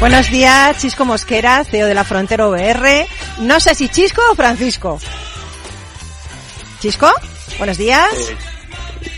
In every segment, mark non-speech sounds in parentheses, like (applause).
Buenos días, Chisco Mosquera, CEO de la Frontera VR. No sé si Chisco o Francisco. ¿Chisco? Buenos días. Eh,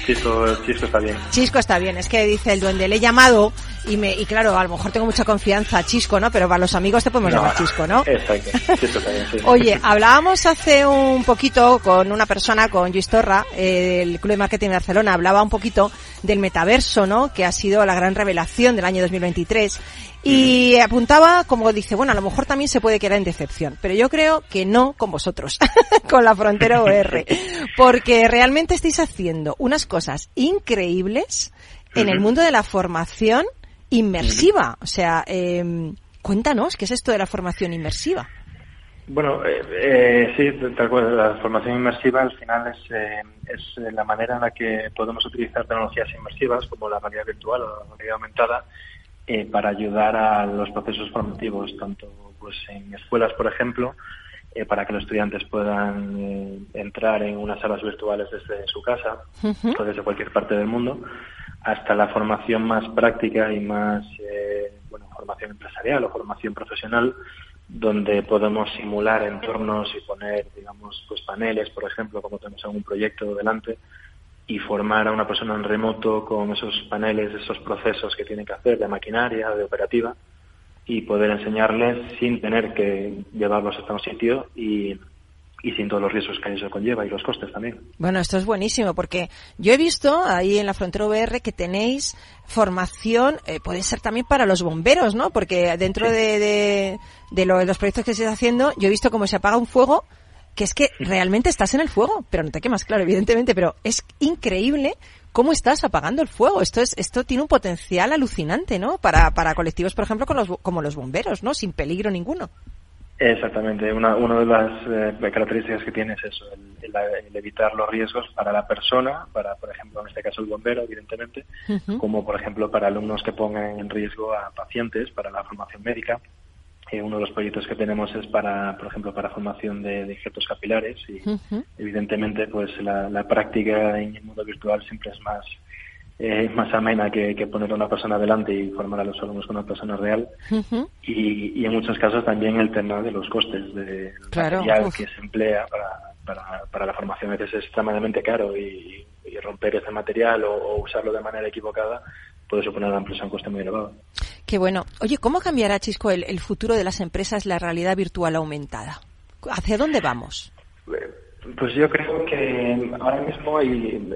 Chisco, Chisco está bien. Chisco está bien, es que dice el duende, le he llamado y me y claro, a lo mejor tengo mucha confianza, Chisco, ¿no? Pero para los amigos te podemos llamar Chisco, ¿no? (laughs) Exacto, Chisco sí. Oye, hablábamos hace un poquito con una persona, con Luis Torra, eh, del Club de Marketing de Barcelona, hablaba un poquito del metaverso, ¿no? Que ha sido la gran revelación del año 2023 y apuntaba, como dice, bueno, a lo mejor también se puede quedar en decepción, pero yo creo que no con vosotros, (laughs) con la frontera OR, (laughs) porque realmente estáis haciendo unas cosas increíbles en el mundo de la formación inmersiva. O sea, eh, cuéntanos, ¿qué es esto de la formación inmersiva? Bueno, eh, eh, sí, tal cual. La formación inmersiva al final es, eh, es la manera en la que podemos utilizar tecnologías inmersivas como la realidad virtual o la realidad aumentada eh, para ayudar a los procesos formativos, tanto pues en escuelas, por ejemplo, eh, para que los estudiantes puedan eh, entrar en unas salas virtuales desde su casa o desde cualquier parte del mundo, hasta la formación más práctica y más, eh, bueno, formación empresarial o formación profesional, donde podemos simular entornos y poner, digamos, pues paneles, por ejemplo, como tenemos algún proyecto delante, y formar a una persona en remoto con esos paneles, esos procesos que tiene que hacer de maquinaria, de operativa, y poder enseñarles sin tener que llevarlos hasta un sitio y, y sin todos los riesgos que eso conlleva y los costes también. Bueno, esto es buenísimo porque yo he visto ahí en la frontera VR que tenéis formación, eh, puede ser también para los bomberos, ¿no? Porque dentro de, de, de, lo, de los proyectos que estáis haciendo, yo he visto cómo se apaga un fuego que es que realmente estás en el fuego, pero no te quemas, claro, evidentemente, pero es increíble cómo estás apagando el fuego. Esto es, esto tiene un potencial alucinante, ¿no? Para, para colectivos, por ejemplo, con los, como los bomberos, ¿no? Sin peligro ninguno. Exactamente. Una, una de las eh, características que tiene es eso, el, el, el, evitar los riesgos para la persona, para, por ejemplo, en este caso el bombero, evidentemente, uh -huh. como, por ejemplo, para alumnos que pongan en riesgo a pacientes para la formación médica uno de los proyectos que tenemos es para, por ejemplo, para formación de, de injertos capilares y uh -huh. evidentemente pues la, la, práctica en el mundo virtual siempre es más eh, más amena que, que, poner a una persona delante y formar a los alumnos con una persona real uh -huh. y, y, en muchos casos también el tema de los costes de claro. material Uf. que se emplea para, para, para, la formación a veces es extremadamente caro y, y romper ese material o, o usarlo de manera equivocada puede suponer a la empresa un coste muy elevado. Qué bueno. Oye, ¿cómo cambiará, Chisco, el, el, futuro de las empresas la realidad virtual aumentada? ¿Hacia dónde vamos? Pues yo creo que ahora mismo hay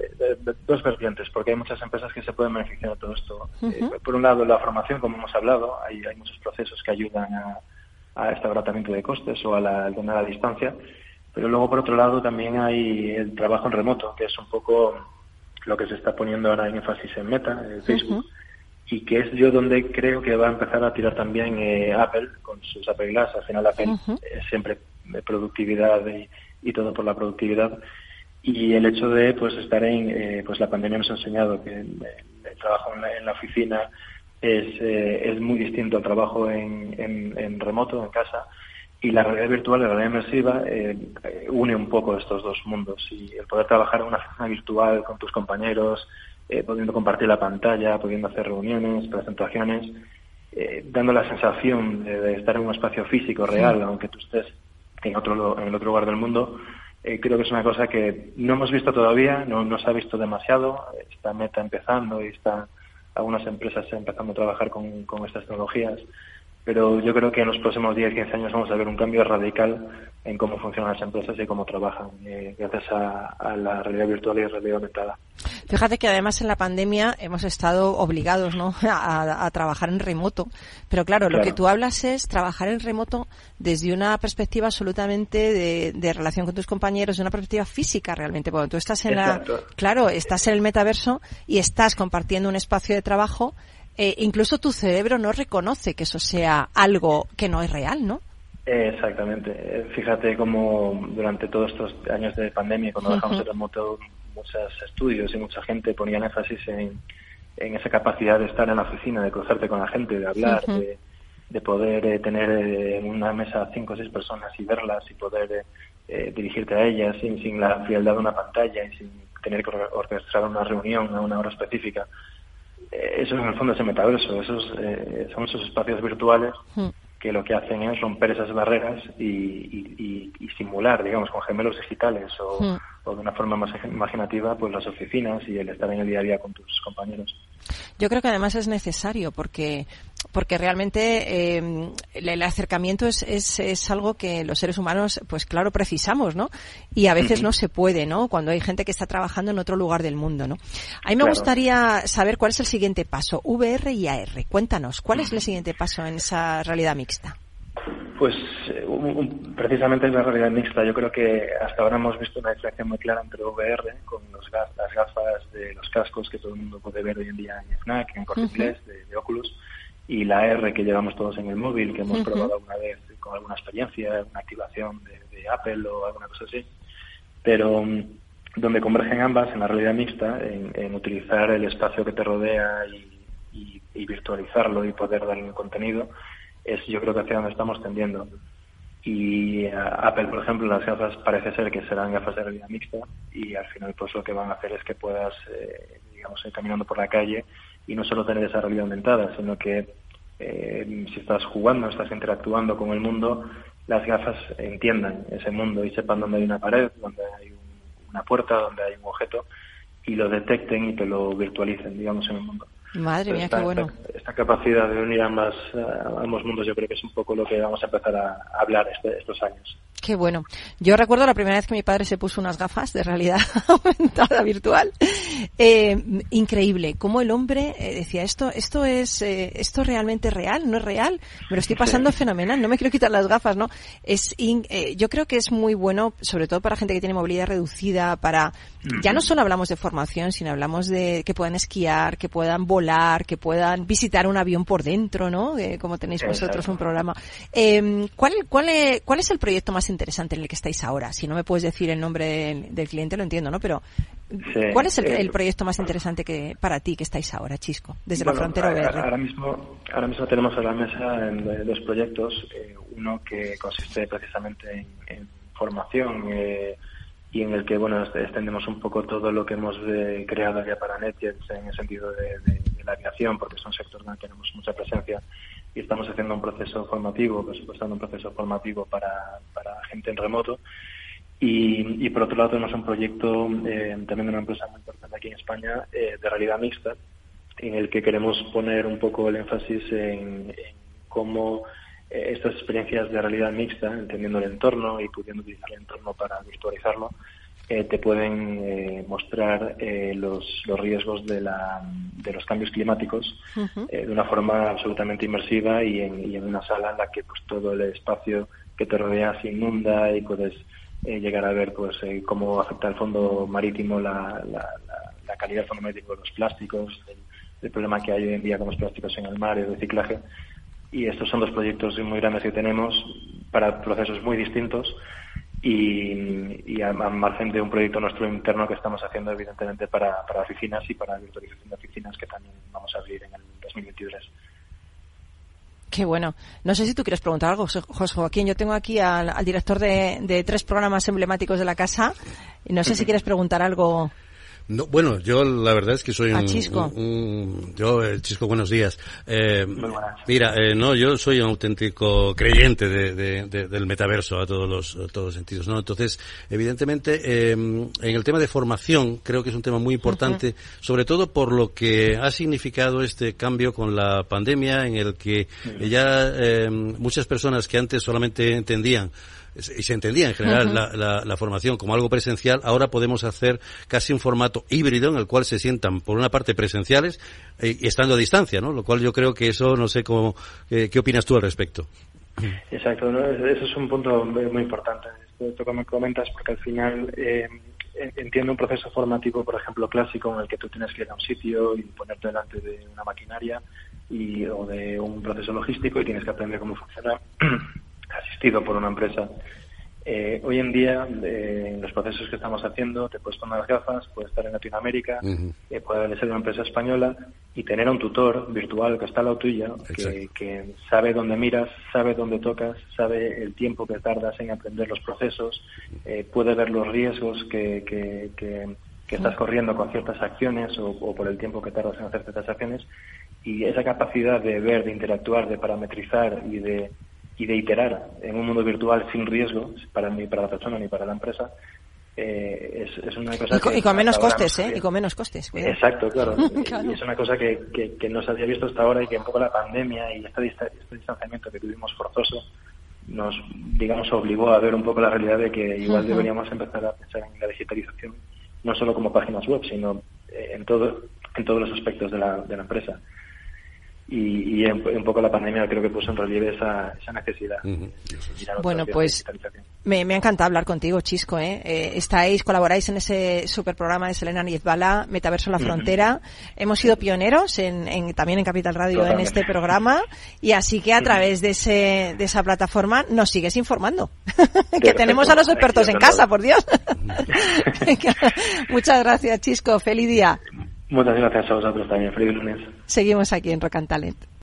dos vertientes, porque hay muchas empresas que se pueden beneficiar de todo esto. Uh -huh. Por un lado, la formación, como hemos hablado, hay, hay muchos procesos que ayudan a, a este abaratamiento de costes o a la, a la distancia, pero luego, por otro lado, también hay el trabajo en remoto, que es un poco lo que se está poniendo ahora en énfasis en Meta, en Facebook, uh -huh. y que es yo donde creo que va a empezar a tirar también eh, Apple con sus Apple Glass. Al final Apple uh -huh. es siempre de productividad y, y, todo por la productividad. Y el hecho de pues estar en, eh, pues la pandemia nos ha enseñado que el, el trabajo en la, en la, oficina es, eh, es muy distinto al trabajo en, en, en remoto, en casa y la realidad virtual, la realidad inmersiva, eh, une un poco estos dos mundos. Y el poder trabajar en una oficina virtual con tus compañeros, eh, pudiendo compartir la pantalla, pudiendo hacer reuniones, presentaciones, eh, dando la sensación de, de, estar en un espacio físico real, sí. aunque tú estés en otro, en otro lugar del mundo, eh, creo que es una cosa que no hemos visto todavía, no, no se ha visto demasiado, está Meta empezando y está algunas empresas empezando a trabajar con, con estas tecnologías pero yo creo que en los próximos 10, 15 años vamos a ver un cambio radical en cómo funcionan las empresas y cómo trabajan, eh, gracias a, a, la realidad virtual y la realidad aumentada. Fíjate que además en la pandemia hemos estado obligados ¿no? (laughs) a, a trabajar en remoto, pero claro, claro, lo que tú hablas es trabajar en remoto desde una perspectiva absolutamente de, de, relación con tus compañeros, de una perspectiva física realmente, porque tú estás en Exacto. la, claro, estás en el metaverso y estás compartiendo un espacio de trabajo eh, incluso tu cerebro no reconoce que eso sea algo que no es real, ¿no? Exactamente. Fíjate cómo durante todos estos años de pandemia, cuando dejamos uh -huh. el remoto, muchos estudios y mucha gente ponían énfasis en, en, esa capacidad de estar en la oficina, de cruzarte con la gente, de hablar, uh -huh. de, de, poder eh, tener eh, en una mesa cinco o seis personas y verlas y poder eh, eh, dirigirte a ellas sin, sin la frialdad de una pantalla y sin tener que orquestar una reunión a una hora específica eso en el fondo es el metaverso, esos eh, son esos espacios virtuales hmm. Que lo que hacen es romper esas barreras y, simular, digamos, con gemelos digitales o, hmm. o, de una forma más imaginativa, pues las oficinas y el estar en el día a día con tus compañeros. Yo creo que además es necesario porque porque realmente eh, el acercamiento es, es, es, algo que los seres humanos, pues claro, precisamos, ¿no? Y a veces no se puede, ¿no? Cuando hay gente que está trabajando en otro lugar del mundo, ¿no? A mí me gustaría saber cuál es el siguiente paso, VR y AR. Cuéntanos, ¿cuál es el siguiente paso en esa realidad mixta? Pues precisamente es la realidad mixta. Yo creo que hasta ahora hemos visto una diferencia muy clara entre VR, con los, las gafas de los cascos que todo el mundo puede ver hoy en día en FNAC, en Corte Inglés, de Oculus, y la R que llevamos todos en el móvil, que hemos probado alguna vez con alguna experiencia, una activación de, Apple o alguna cosa así. Pero mm, donde convergen ambas en la realidad mixta, en, utilizar el espacio que te rodea y, virtualizarlo y poder darle un contenido, es yo creo que hacia donde estamos tendiendo. Y Apple, por ejemplo, las gafas parece ser que serán gafas de realidad mixta y al final pues lo que van a hacer es que puedas, eh, digamos, ir caminando por la calle y no solo tener esa realidad aumentada, sino que eh, si estás jugando, estás interactuando con el mundo, las gafas entiendan ese mundo y sepan dónde hay una pared, dónde hay una puerta, dónde hay un objeto y lo detecten y te lo virtualicen, digamos, en el mundo. Madre mía, qué bueno. Esta, capacidad de unir ambas, ambos mundos yo creo que es un poco lo que vamos a empezar a, hablar este, estos años. Qué bueno. Yo recuerdo la primera vez que mi padre se puso unas gafas de realidad (laughs) aumentada virtual. Eh, increíble. Cómo el hombre eh, decía, esto, esto es, eh, esto realmente real, no es real. Me lo estoy pasando fenomenal. No me quiero quitar las gafas, ¿no? Es, eh, yo creo que es muy bueno, sobre todo para gente que tiene movilidad reducida, para, ya no solo hablamos de formación, sino hablamos de que puedan esquiar, que puedan volar, que puedan visitar un avión por dentro, ¿no? como tenéis vosotros un programa. ¿cuál, cuál, es, ¿Cuál es el proyecto más interesante en el que estáis ahora? Si no me puedes decir el nombre del, cliente, lo entiendo, ¿no? Pero, ¿cuál es el, proyecto más interesante que para ti que estáis ahora, Chisco, desde la frontera VR? Ahora mismo, ahora mismo tenemos a la mesa en, dos proyectos. Eh, uno que consiste precisamente en, formación eh, y en el que, bueno, extendemos un poco todo lo que hemos eh, creado ya para NetJets en el sentido de, la aviación, porque es un sector donde tenemos mucha presencia y estamos haciendo un proceso formativo, presupuestando un proceso formativo para, para gente en remoto. Y, y, por otro lado tenemos un proyecto eh, también de una empresa muy importante aquí en España eh, de realidad mixta, en el que queremos poner un poco el énfasis en, cómo eh, estas experiencias de realidad mixta, entendiendo el entorno y pudiendo utilizar el entorno para virtualizarlo, eh, te pueden eh, mostrar eh, los, los, riesgos de, la, de, los cambios climáticos de una forma absolutamente inmersiva y en, y en, una sala en la que pues todo el espacio que te rodea se inunda y puedes llegar a ver pues cómo afecta el fondo marítimo la, la, la, calidad del de los plásticos, el, problema que hay hoy en día con los plásticos en el mar, el reciclaje. Y estos son dos proyectos muy grandes que tenemos para procesos muy distintos y, y a, margen de un proyecto nuestro interno que estamos haciendo evidentemente para, para oficinas y para virtualización de oficinas que también vamos a abrir en el 2023. Qué bueno. No sé si tú quieres preguntar algo, José Joaquín. Yo tengo aquí al, director de, de, tres programas emblemáticos de la casa. Y no sé si quieres preguntar algo no, bueno, yo la verdad es que soy un, Chisco. yo, eh, Chisco, buenos días. Eh, mira, eh, no, yo soy un auténtico creyente de, del metaverso a todos los, todos los sentidos, ¿no? Entonces, evidentemente, em, en el tema de formación, creo que es un tema muy importante, sobre todo por lo que ha significado este cambio con la pandemia, en el que ya em, muchas personas que antes solamente entendían y se entendía en general la, la, formación como algo presencial, ahora podemos hacer casi un formato híbrido en el cual se sientan, por una parte, presenciales eh, y estando a distancia, ¿no? Lo cual yo creo que eso, no sé cómo, eh, ¿qué opinas tú al respecto? Exacto, ¿no? eso es un punto muy importante, esto que me comentas, porque al final eh, entiendo un proceso formativo, por ejemplo, clásico, en el que tú tienes que ir a un sitio y ponerte delante de una maquinaria y, o de un proceso logístico y tienes que aprender cómo funciona (clears throat) asistido por una empresa. Eh, hoy en día, eh, en los procesos que estamos haciendo, te puedes poner las gafas, puedes estar en Latinoamérica, eh, puede ser una empresa española y tener un tutor virtual que está al lado tuya, que, sabe dónde miras, sabe dónde tocas, sabe el tiempo que tardas en aprender los procesos, puede ver los riesgos que, que, que estás corriendo con ciertas acciones o, por el tiempo que tardas en hacer ciertas acciones y esa capacidad de ver, de interactuar, de parametrizar y de, y de iterar en un mundo virtual sin riesgo para ni para la persona ni para la empresa eh, es, es, una cosa y, con, menos costes, ¿eh? Y con menos costes. Exacto, claro. (laughs) Y es una cosa que, que, no se había visto hasta ahora y que un poco la pandemia y este, este distanciamiento que tuvimos forzoso nos, digamos, obligó a ver un poco la realidad de que igual deberíamos empezar a pensar en la digitalización no solo como páginas web, sino eh, en todo en todos los aspectos de la, de la empresa y, y un poco la pandemia creo que puso en relieve esa, esa necesidad. Bueno, pues me, me ha encantado hablar contigo, Chisco. ¿eh? eh estáis, colaboráis en ese super programa de Selena Niezbala, Metaverso La Frontera. Hemos sido pioneros en, en, también en Capital Radio en este programa y así que a través de, ese, de esa plataforma nos sigues informando. (laughs) que tenemos a los expertos en casa, por Dios. (laughs) Muchas gracias, Chisco. Feliz día. Muchas gracias a vosotros también. Feliz lunes. Seguimos aquí en Rock and Talent.